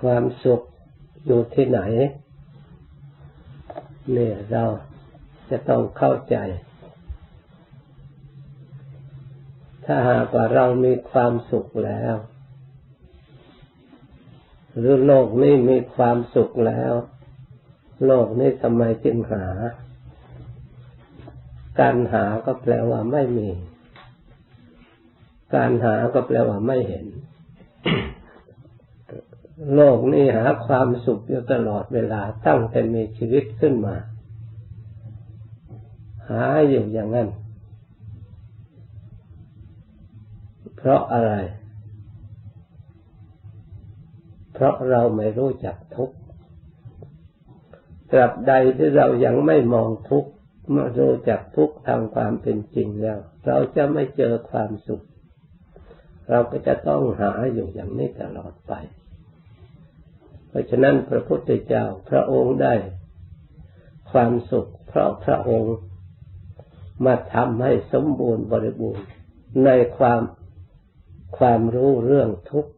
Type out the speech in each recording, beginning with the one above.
ความสุขอยู่ที่ไหน เนี่ยเราจะต้องเข้าใจ ถ้าหากว่าเรามีความสุขแล้ว หรือโลกนี้มีความสุขแล้ว โลกนี้ทำไมจึงหา การหาก็แปลว่าไม่มี การหาก็แปลว่าไม่เห็น กนี้หาความสุขอยู่ตลอดเวลาตั้งแต่มีชีวิตขึ้นมา หาอยู่อย่างนั้น เพราะอะไร เพราะเราไม่รู้จักทุกข์ตราบใดที่เรายังไม่มองทุกข์ไม่รู้จักทุกข์ทางความเป็นจริงแล้ว เราจะไม่เจอความสุข เราก็จะต้องหาอยู่อย่างนี้ตลอดไป เพราะฉะนั้นพระพุทธเจ้าพระองค์ได้ความสุข เพราะพระองค์มาทำให้สมบูรณ์บริบูรณ์ในความความรู้เรื่องทุกข์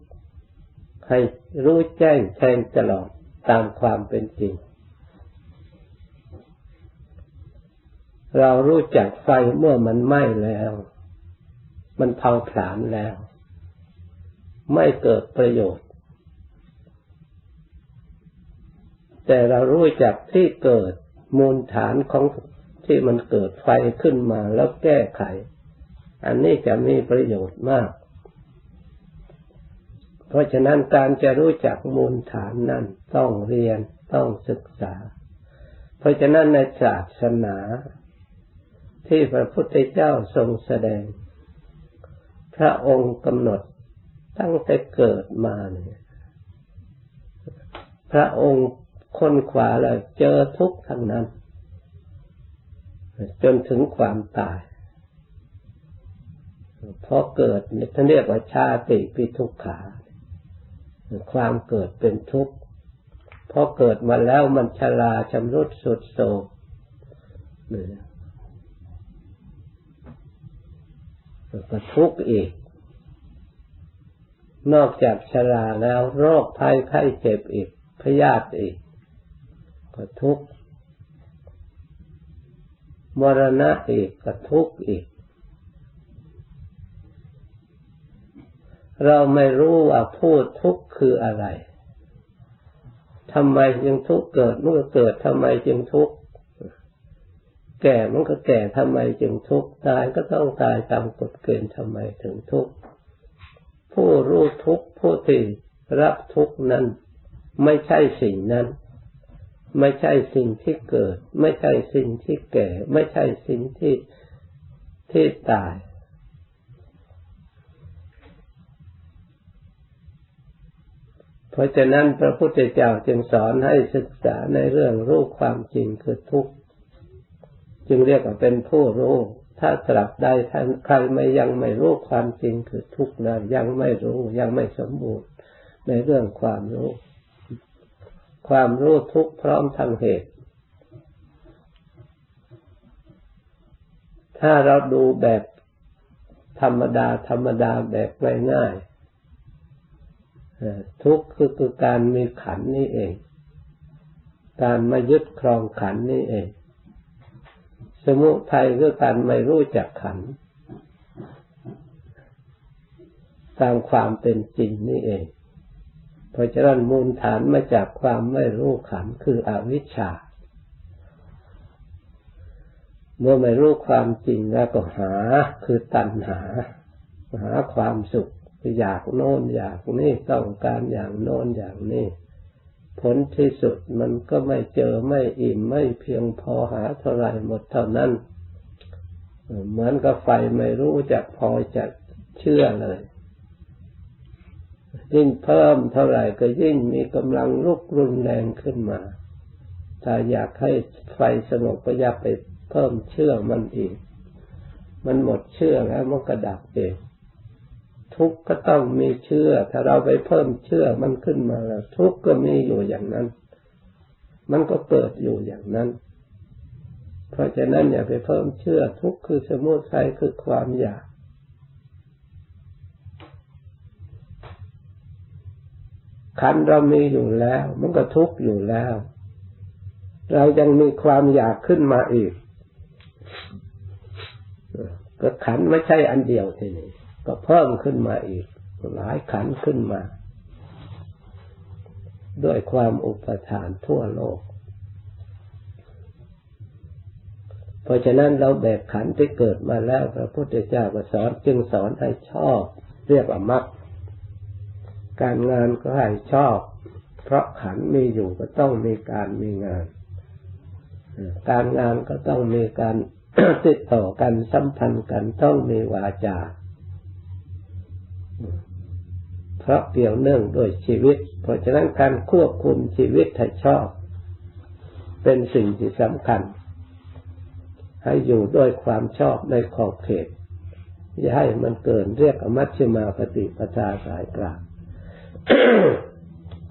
ให้รู้แจ้งแทงตลอดตามความเป็นจริง เรารู้จักไฟเมื่อมันไหม้แล้ว มันเผาผลาญแล้ว ไม่เกิดประโยชน์ แต่เรารู้จักที่เกิดมูลฐานของที่มันเกิดไฟขึ้นมาแล้วแก้ไข อันนี้จะมีประโยชน์มาก เพราะฉะนั้นการจะรู้จักมูลฐานนั้นต้องเรียนต้องศึกษา เพราะฉะนั้นในศาสนา ที่พระพุทธเจ้าทรงแสดง พระองค์กำหนดตั้งแต่เกิดมาเนี่ยพระองค์ คนขวาแล้วเจอทุกข์ทั้งนั้น จนถึงความตายพอเกิดท่านเรียกว่าชาติปิทุกขาความเกิดเป็นทุกข์พอเกิดมาแล้วมันชราชำรุดสุดโทรมก็ทุกข์อีก นอกจากชราแล้วโรคภัยไข้เจ็บอีกพยาธิอีก ก็ทุกข์มรณะอีกก็ทุกข์อีก เราไม่รู้ว่าพูดทุกข์คืออะไรทำไมจึงทุกข์เกิดมันก็เกิดทำไมจึงทุกข์แก่มันก็แก่ทำไมจึงทุกข์ตายก็ต้องตายตามกฎเกณฑ์ทำไมถึงทุกข์ผู้รู้ทุกข์ผู้ที่รับทุกข์นั้น ไม่ใช่สิ่งนั้น ไม่ใช่สิ่งที่เกิด ไม่ใช่สิ่งที่แก่ ไม่ใช่สิ่งที่ที่ตาย เพราะฉะนั้นพระพุทธเจ้าจึงสอนให้ศึกษาในเรื่องรู้ความจริงคือทุกข์จึงเรียกว่าเป็นผู้รู้ ถ้าตรับใดท่านใครไม่ยังไม่รู้ความจริงคือทุกข์นั้นยังไม่รู้ยังไม่สมบูรณ์ในเรื่องความรู้ ความรู้ทุกพร้อมทางเหตุ ถ้าเราดูแบบธรรมดา ธรรมดาแบบง่ายๆทุกคือคือการมีขันนี่เอง การมายึดครองขันนี่เอง สมุทัยคือการไม่รู้จักขัน ตามความเป็นจริงนี่เอง เพราะฉะนั้นมูลฐานมาจากความไม่รู้ขันคืออวิชชา เมื่อไม่รู้ความจริงแล้วก็หาคือตัณหา หาความสุขอยากโน้นอยากนี่ต้องการอย่างโน้นอย่างนี้ผลที่สุดมันก็ไม่เจอไม่อิ่มไม่เพียงพอหาเท่าไรหมดเท่านั้น เหมือนกับไฟไม่รู้จักพอจะเชื่อเลย ยิ่งเพิ่มเท่าไหร่ก็ยิ่งมีกำลังลุกรุนแรงขึ้นมา ถ้าอยากให้ไฟสงบก็อย่าไปเพิ่มเชื่อมันอีก มันหมดเชื่อแล้วมันก็ดับเองทุกข์ก็ต้องมีเชื่อ ถ้าเราไปเพิ่มเชื่อมันขึ้นมาแล้วทุกข์ก็มีอยู่อย่างนั้น มันก็เกิดอยู่อย่างนั้น เพราะฉะนั้นอย่าไปเพิ่มเชื่อทุกข์คือสมุทัยคือความอยาก ขันเรามีอยู่แล้ว มันก็ทุกข์อยู่แล้ว เรายังมีความอยากขึ้นมาอีก ก็ขันไม่ใช่อันเดียวทีนี้ก็เพิ่มขึ้นมาอีก หลายขันขึ้นมา ด้วยความอุปทานทั่วโลก เพราะฉะนั้นเราแบกขันที่เกิดมาแล้วพระพุทธเจ้าก็สอนจึงสอนให้ชอบ เรียกว่ามรรค การงานก็ให้ชอบ เพราะขันมีอยู่ก็ต้องมีการมีงาน การงานก็ต้องมีการติดต่อกันสัมพันธ์กันต้องมีวาจา เพราะเกี่ยวเนื่องด้วยชีวิต เพราะฉะนั้นการควบคุมชีวิตให้ชอบ เป็นสิ่งที่สำคัญ ให้อยู่ด้วยความชอบในขอบเขต อย่าให้มันเกินเรียกอมัชฌิมาปฏิปทาสายกลาง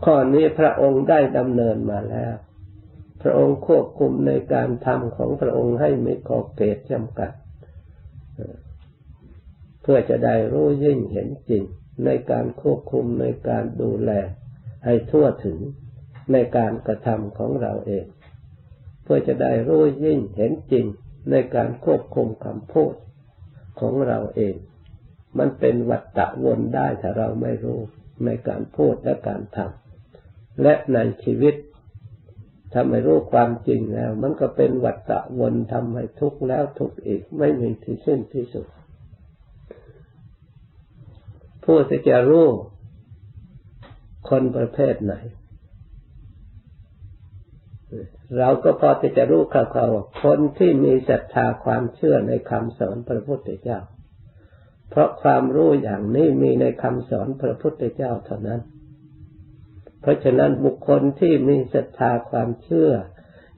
ข้อนี้พระองค์ได้ดำเนินมาแล้ว พระองค์ควบคุมในการทำของพระองค์ให้ไมีขอบเขตจำกัด เพื่อจะได้รู้ยิ่งเห็นจริง ในการควบคุมในการดูแล ให้ทั่วถึงในการกระทำของเราเอง เพื่อจะได้รู้ยิ่งเห็นจริง ในการควบคุมคำพูดของเราเอง มันเป็นวัฏฏะวนได้ถ้าเราไม่รู้ ในการพูดและการทำและในชีวิตถ้าไม่รู้ความจริงแล้ว มันก็เป็นวัฏฏะวนทำให้ทุกข์แล้วทุกข์อีกไม่มีที่สิ้นที่สุด ผู้ที่จะรู้คนประเภทไหน เราก็พอที่จะรู้คร่าวๆว่าคนที่มีศรัทธาความเชื่อในคำสอนพระพุทธเจ้า เพราะความรู้อย่างนี้มีในคำสอนพระพุทธเจ้าเท่านั้น เพราะฉะนั้นบุคคลที่มีศรัทธาความเชื่อ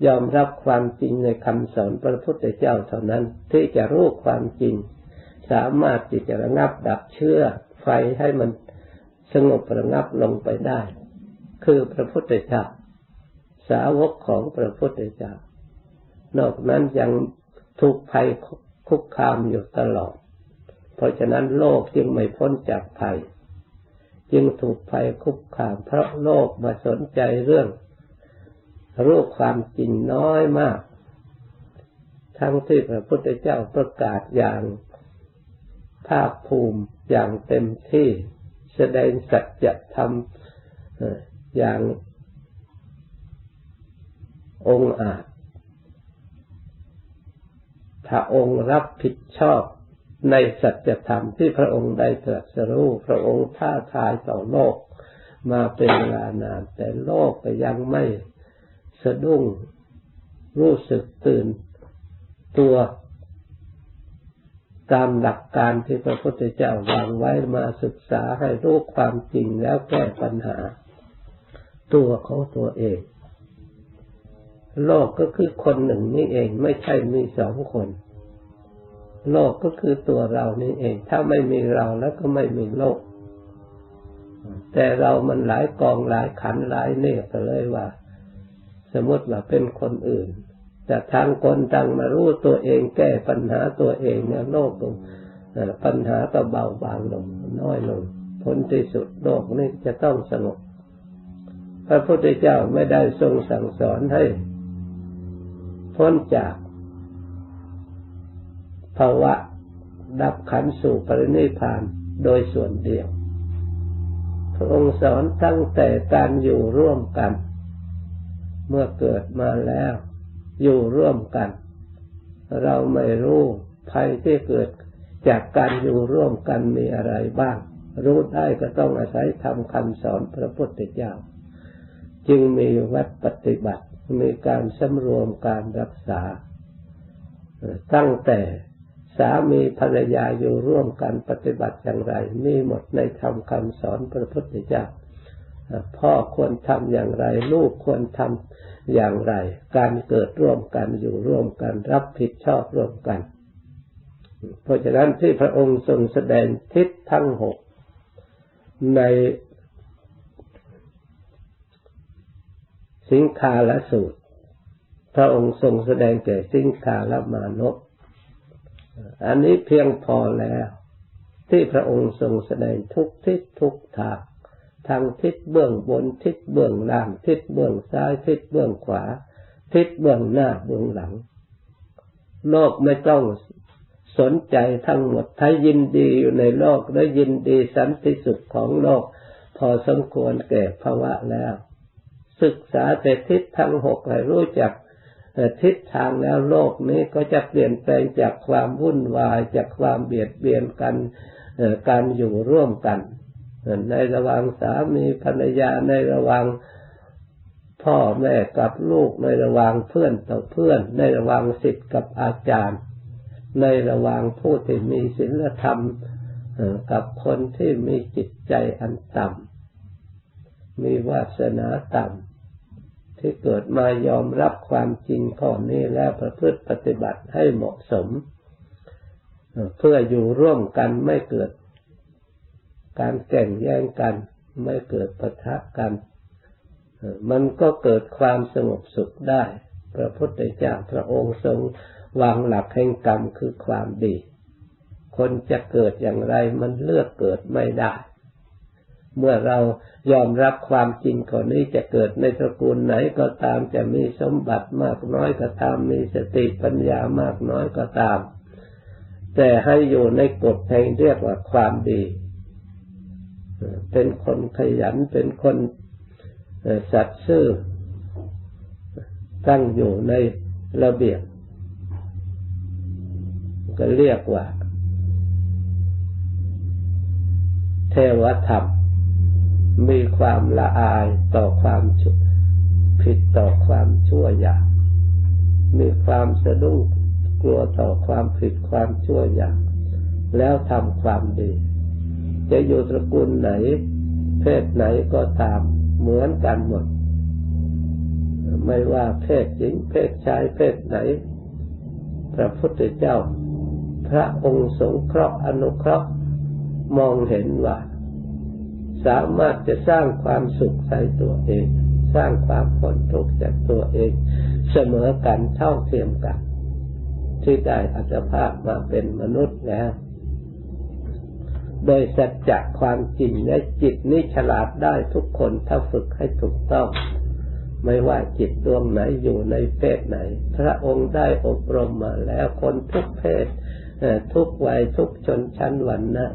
ยอมรับความจริงในคำสอนพระพุทธเจ้าเท่านั้น ที่จะรู้ความจริง สามารถที่จะระงับดับเชื่อไฟให้มันสงบระงับลงไปได้ คือพระพุทธเจ้าสาวกของพระพุทธเจ้านอกนั้นยังถูกภัยคุกคามอยู่ตลอด เพราะฉะนั้นโลกจึงไม่พ้นจากภัย จึงถูกภัยคุกคาม เพราะโลกมาสนใจเรื่องรู้ความจริงน้อยมาก ทั้งที่พระพุทธเจ้าประกาศอย่างภาคภูมิอย่างเต็มที่แสดงสัจธรรมอย่างองค์อาจ ถ้าองค์รับผิดชอบ ในสัจธรรมที่พระองค์ได้ตรัสรู้พระองค์ท้าทายต่อโลกมาเป็นเวลานาน แต่โลกก็ยังไม่สะดุ้งรู้สึกตื่นตัวตามหลักการที่พระพุทธเจ้าวางไว้มาศึกษาให้รู้ความจริงแล้วแก้ปัญหา ตัวของตัวเอง โลกก็คือคนหนึ่งนี่เองไม่ใช่มีสองคน โลกก็คือตัวเรานี่เอง ถ้าไม่มีเราแล้วก็ไม่มีโลก แต่เรามันหลายกองหลายขันหลายเนี่ยก็เลยว่า สมมติว่าเป็นคนอื่น แต่ทางคนต่างมารู้ตัวเองแก้ปัญหาตัวเองเนี่ยโลกตรงปัญหาก็เบาบางลงน้อยลงผลที่สุดโลกนี้จะต้องสงบพระพุทธเจ้าไม่ได้ทรงสั่งสอนให้พ้นจาก ภาวะดับขันสู่ปรินิพานโดยส่วนเดียว พระองค์สอนตั้งแต่การอยู่ร่วมกัน เมื่อเกิดมาแล้ว อยู่ร่วมกัน เราไม่รู้ภัยที่เกิดจากการอยู่ร่วมกันมีอะไรบ้าง รู้ได้ก็ต้องอาศัยทำคำสอนพระพุทธเจ้า จึงมีวัดปฏิบัติมีการสำรวมการรักษา ตั้งแต่ สามีภรรยาอยู่ร่วมกันปฏิบัติอย่างไร มีหมดในธรรมคำสอนพระพุทธเจ้าพ่อควรทำอย่างไร ลูกควรทำอย่างไร การเกิดร่วมกันอยู่ร่วมกัน รับผิดชอบร่วมกัน เพราะฉะนั้นที่พระองค์ทรงแสดงทิศทั้งหกในสิงคาละสูตร พระองค์ทรงแสดงแก่สิงคาละมานพ อันนี้เพียงพอแล้ว ที่พระองค์ทรงแสดงทุกทิศทุกทางทางทิศเบื้องบนทิศเบื้องล่างทิศเบื้องซ้ายทิศเบื้องขวา ทิศเบื้องหน้าเบื้องหลัง โลกไม่ต้องสนใจทั้งหมดถ้ายินดีอยู่ในโลกและยินดีสันติสุขของโลก พอสมควรแก่ภาวะแล้ว ศึกษาแต่ทิศทั้งหกให้รู้จัก ทิศทางแล้วโลกนี้ก็จะเปลี่ยนแปลงจากความวุ่นวายจากความเบียดเบียนกันการอยู่ร่วมกัน ในระหว่างสามีภรรยาในระหว่างพ่อแม่กับลูกในระหว่างเพื่อนต่อเพื่อน ในระหว่างศิษย์กับอาจารย์ ในระหว่างผู้ที่มีศีลธรรมกับคนที่มีจิตใจอันต่ำมีวาสนาต่ำ ที่เกิดมายอมรับความจริงข้อนี้แล้วประพฤติปฏิบัติให้เหมาะสม เพื่ออยู่ร่วมกันไม่เกิด การแข่งแย่งกัน ไม่เกิดปะทะกัน มันก็เกิดความสงบสุขได้ พระพุทธเจ้าพระองค์ทรงวางหลักแห่งกรรมคือความดี คนจะเกิดอย่างไรมันเลือกเกิดไม่ได้ เมื่อเรายอมรับความจริงก่อนนี้จะเกิดในตระกูลไหนก็ตามจะมีสมบัติมากน้อยก็ตาม มีสติปัญญามากน้อยก็ตาม แต่ให้อยู่ในกฎแห่งเรียกว่าความดี เป็นคนขยันเป็นคนสัตย์ซื่อตั้งอยู่ในระเบียบก็เรียกว่า เทวธรรม มีความละอายต่อความผิดต่อความชั่วอย่างมีความสะดุ้งกลัวต่อความผิดความชั่วอย่างแล้วทำความดี จะอยู่ตระกูลไหน เพศไหนก็ตามเหมือนกันหมด ไม่ว่าเพศหญิง เพศชายเพศไหน พระพุทธเจ้า พระองค์สงเคราะห์อนุเคราะห์มองเห็นว่า สามารถจะสร้างความสุขใส่ตัวเอง สร้างความพ้นทุกข์จากตัวเอง เสมอกันเท่าเทียมกัน ที่ได้อัตภาพมาเป็นมนุษย์แล้วโดยสัจจะความจริงและจิตนี้ฉลาดได้ทุกคนถ้าฝึกให้ถูกต้อง ไม่ว่าจิตดวงไหนอยู่ในเพศไหน พระองค์ได้อบรมมาแล้วคนทุกเพศ ทุกวัยทุกชนชั้นวันนะ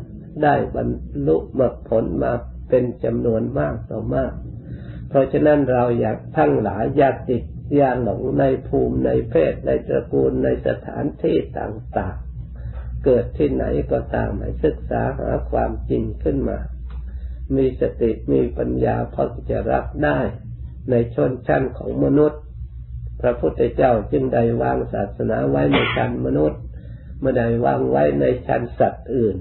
ได้บรรลุมรรคผลมา เป็นจำนวนมากต่อมาก เพราะฉะนั้นเราอยากทั้งหลายอยากติดยาหลงในภูมิในเพศในตระกูลในสถานที่ต่างๆ เกิดที่ไหนก็ตามให้ศึกษาหาความจริงขึ้นมา มีสติมีปัญญาพอจะรับได้ในชนชั้นของมนุษย์ พระพุทธเจ้าจึงได้วางศาสนาไว้ในชั้นมนุษย์ไม่ได้วางไว้ในชั้นสัตว์อื่น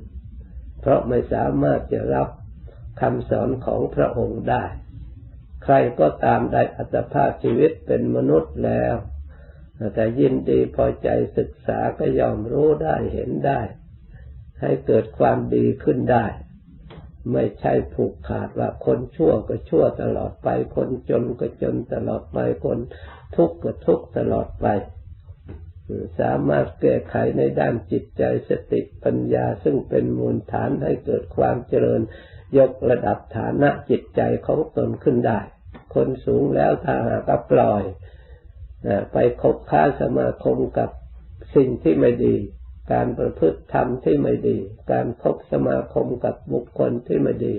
เพราะไม่สามารถจะรับ คำสอนของพระองค์ได้ ใครก็ตามได้อัตภาพชีวิตเป็นมนุษย์แล้วแต่ยินดีพอใจศึกษาก็ยอมรู้ได้เห็นได้ ให้เกิดความดีขึ้นได้ ไม่ใช่ผูกขาดว่าคนชั่วก็ชั่วตลอดไป คนจนก็จนตลอดไปคนทุกข์ก็ทุกข์ตลอดไป สามารถแก้ไขในด้านจิตใจสติปัญญาซึ่งเป็นมูลฐานให้เกิดความเจริญ ยกระดับฐานะจิตใจของตนขึ้นได้ คนสูงแล้วถ้าหากปล่อยไปคบค้าสมาคมกับสิ่งที่ไม่ดี การประพฤติธรรมที่ไม่ดี การคบสมาคมกับบุคคลที่ไม่ดี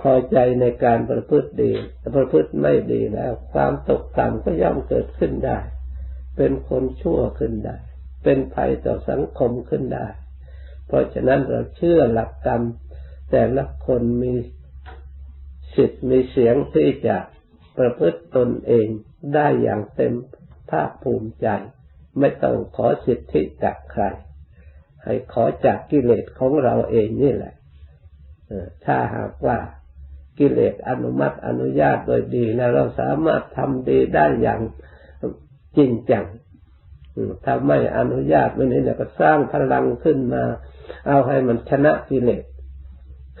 พอใจในการประพฤติดีประพฤติไม่ดีแล้ว ความตกต่ำก็ย่อมเกิดขึ้นได้ เป็นคนชั่วขึ้นได้ เป็นภัยต่อสังคมขึ้นได้ เพราะฉะนั้นเราเชื่อหลักกรรม แต่ละคนมีสิทธิ์มีเสียงที่จะประพฤติตนเองได้อย่างเต็มภาคภูมิใจ ไม่ต้องขอสิทธิจากใคร ให้ขอจากกิเลสของเราเองนี่แหละถ้าหากว่ากิเลสอนุมัติอนุญาตโดยดีแล้วเราสามารถทำดีได้อย่างจริงจังถ้าไม่อนุญาตไม่นี้เนี่ก็สร้างพลังขึ้นมา เอาให้มันชนะกิเลส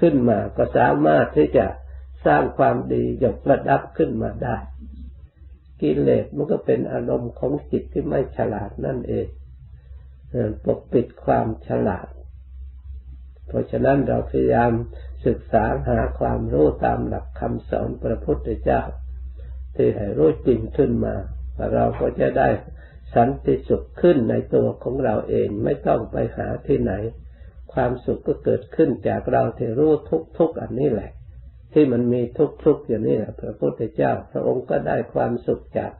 ขึ้นมาก็สามารถที่จะสร้างความดีหยกระดับขึ้นมาได้ กิเลสมันก็เป็นอารมณ์ของจิตที่ไม่ฉลาดนั่นเองปกปิดความฉลาด เพราะฉะนั้นเราพยายามศึกษาหาความรู้ตามหลักคำสอนพระพุทธเจ้า ที่ให้รู้จริงขึ้นมา เราก็จะได้สันติสุขขึ้นในตัวของเราเองไม่ต้องไปหาที่ไหน ความสุขก็เกิดขึ้นจากเราที่รู้ทุกทุกอันนี้แหละ ที่มันมีทุกทุกอย่างนี้แหละพระพุทธเจ้า พระองค์ก็ได้ความสุขจาก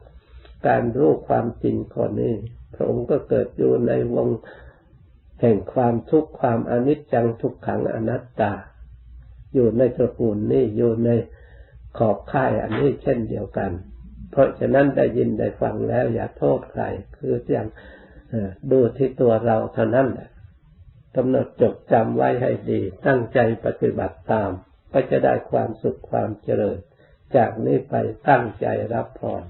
การรู้ความจริงข้อนี้ พระองค์ก็เกิดอยู่ในวงแห่งความทุกข์ความอนิจจังทุกขังอนัตตา อยู่ในตระกูลนี้อยู่ในขอบข่ายอันนี้เช่นเดียวกัน เพราะฉะนั้นได้ยินได้ฟังแล้วอย่าโทษใคร คืออย่างดูที่ตัวเราเท่านั้นแหละ กำหนดจดจำไว้ให้ดี ตั้งใจปฏิบัติตาม ก็จะได้ความสุขความเจริญ จากนี้ไปตั้งใจรับพร